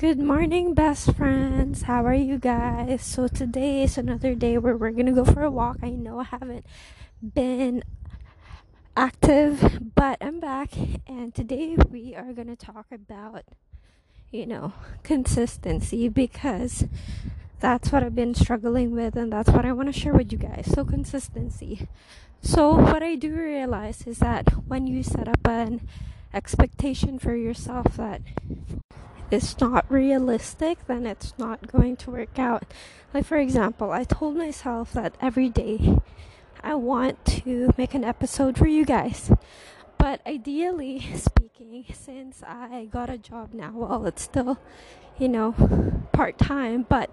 Good morning, best friends. How are you guys? So, today is another day where we're gonna go for a walk. I know I haven't been active, but I'm back, and today we are gonna talk about, you know, consistency because that's what I've been struggling with, and that's what I want to share with you guys. So, consistency. So, what I do realize is that when you set up an expectation for yourself that is not realistic, then it's not going to work out. Like, for example, I told myself that every day I want to make an episode for you guys. But ideally speaking, since I got a job now, well, it's still, you know, part time, but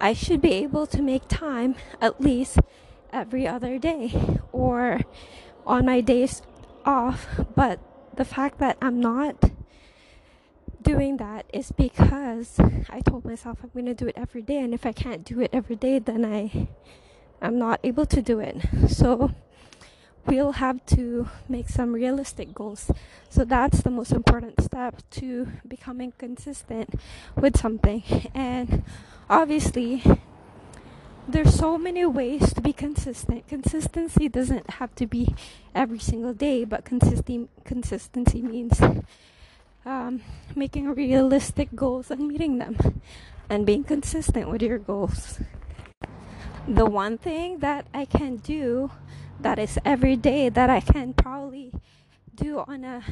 I should be able to make time at least every other day or on my days off. But the fact that I'm not doing that is because I told myself I'm going to do it every day and if I can't do it every day then I I'm not able to do it. So we'll have to make some realistic goals. So that's the most important step to becoming consistent with something. And obviously there's so many ways to be consistent. Consistency doesn't have to be every single day, but consistency consistency means um, making realistic goals and meeting them and being consistent with your goals. The one thing that I can do that is every day that I can probably do on a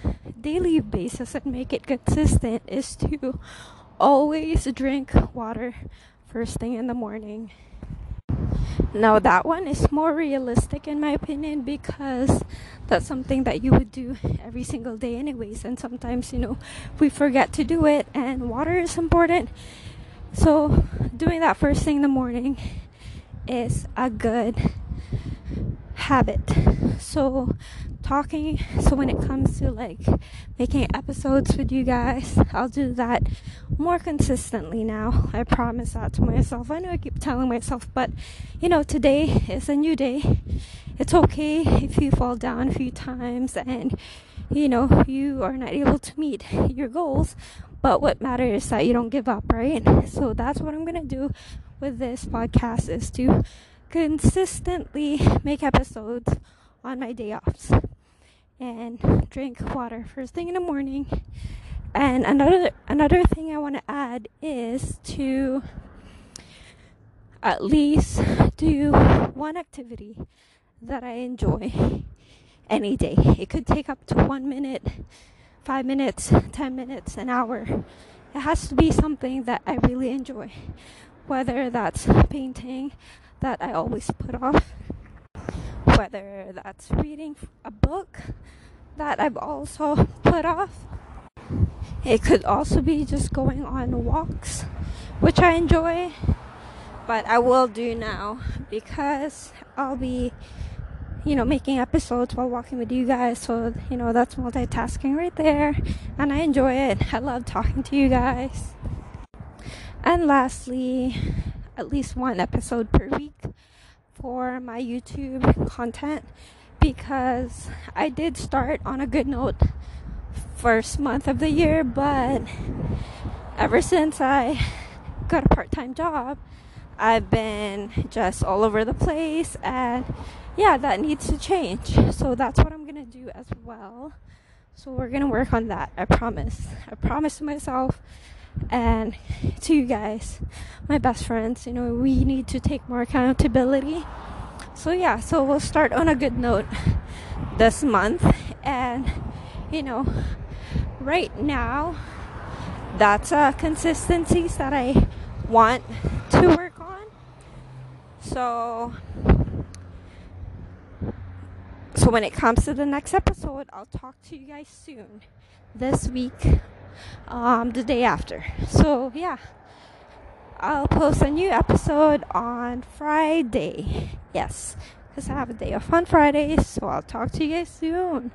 daily basis and make it consistent is to always drink water first thing in the morning. Now, that one is more realistic in my opinion because that's something that you would do every single day, anyways. And sometimes, you know, we forget to do it, and water is important. So, doing that first thing in the morning is a good habit. So, talking, so when it comes to like making episodes with you guys, I'll do that more consistently now. I promise that to myself. I know I keep telling myself, but you know, today is a new day. It's okay if you fall down a few times and you know, you are not able to meet your goals, but what matters is that you don't give up, right? So that's what I'm going to do with this podcast is to consistently make episodes on my day offs and drink water first thing in the morning. And another another thing I want to add is to at least do one activity that I enjoy any day. It could take up to 1 minute, 5 minutes, 10 minutes, an hour. It has to be something that I really enjoy. Whether that's painting that I always put off whether that's reading a book that I've also put off. It could also be just going on walks, which I enjoy, but I will do now because I'll be, you know, making episodes while walking with you guys. So, you know, that's multitasking right there, and I enjoy it. I love talking to you guys. And lastly, at least one episode per week for my YouTube content because I did start on a good note first month of the year, but ever since I got a part-time job, I've been just all over the place and yeah, that needs to change. So that's what I'm to do as well. So we're to work on that. I promise. I promise to myself and to you guys, my best friends, you know, we need to take more accountability. So, yeah, so we'll start on a good note this month. And, you know, right now, that's uh, consistencies that I want to work on. So, so when it comes to the next episode, I'll talk to you guys soon. This week um, the day after. So, yeah, I'll post a new episode on Friday. Yes, because I have a day off on Friday. So, I'll talk to you guys soon.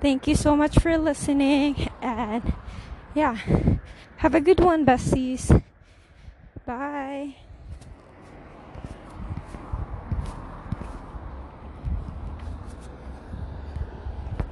Thank you so much for listening. And, yeah, have a good one, besties. Bye.